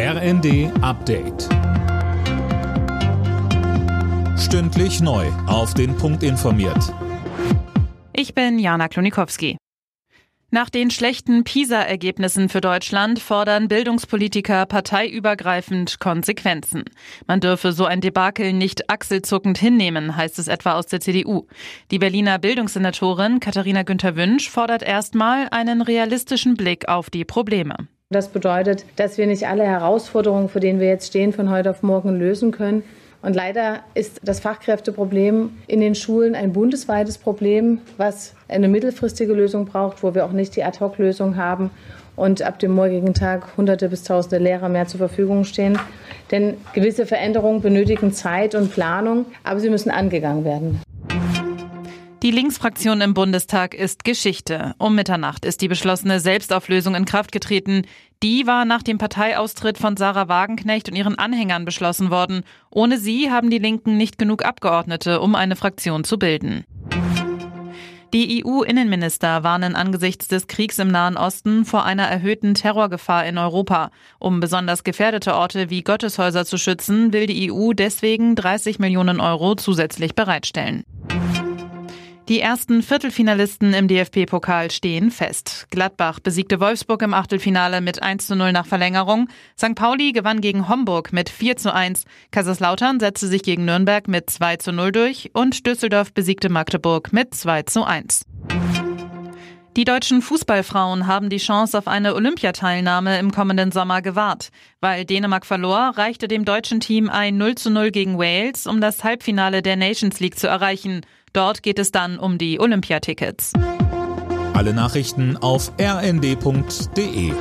RND Update. Stündlich neu. Auf den Punkt informiert. Ich bin Jana Klonikowski. Nach den schlechten PISA-Ergebnissen für Deutschland fordern Bildungspolitiker parteiübergreifend Konsequenzen. Man dürfe so ein Debakel nicht achselzuckend hinnehmen, heißt es etwa aus der CDU. Die Berliner Bildungssenatorin Katharina Günther Wünsch fordert erstmal einen realistischen Blick auf die Probleme. Das bedeutet, dass wir nicht alle Herausforderungen, vor denen wir jetzt stehen, von heute auf morgen lösen können. Und leider ist das Fachkräfteproblem in den Schulen ein bundesweites Problem, was eine mittelfristige Lösung braucht, wo wir auch nicht die Ad-Hoc-Lösung haben und ab dem morgigen Tag hunderte bis tausende Lehrer mehr zur Verfügung stehen. Denn gewisse Veränderungen benötigen Zeit und Planung, aber sie müssen angegangen werden. Die Linksfraktion im Bundestag ist Geschichte. Um Mitternacht ist die beschlossene Selbstauflösung in Kraft getreten. Die war nach dem Parteiaustritt von Sarah Wagenknecht und ihren Anhängern beschlossen worden. Ohne sie haben die Linken nicht genug Abgeordnete, um eine Fraktion zu bilden. Die EU-Innenminister warnen angesichts des Kriegs im Nahen Osten vor einer erhöhten Terrorgefahr in Europa. Um besonders gefährdete Orte wie Gotteshäuser zu schützen, will die EU deswegen 30 Millionen Euro zusätzlich bereitstellen. Die ersten Viertelfinalisten im DFB-Pokal stehen fest. Gladbach besiegte Wolfsburg im Achtelfinale mit 1 zu 0 nach Verlängerung. St. Pauli gewann gegen Homburg mit 4 zu 1. Kaiserslautern setzte sich gegen Nürnberg mit 2 zu 0 durch und Düsseldorf besiegte Magdeburg mit 2 zu 1. Die deutschen Fußballfrauen haben die Chance auf eine Olympiateilnahme im kommenden Sommer gewahrt. Weil Dänemark verlor, reichte dem deutschen Team ein 0 zu 0 gegen Wales, um das Halbfinale der Nations League zu erreichen. Dort geht es dann um die Olympiatickets. Alle Nachrichten auf rnd.de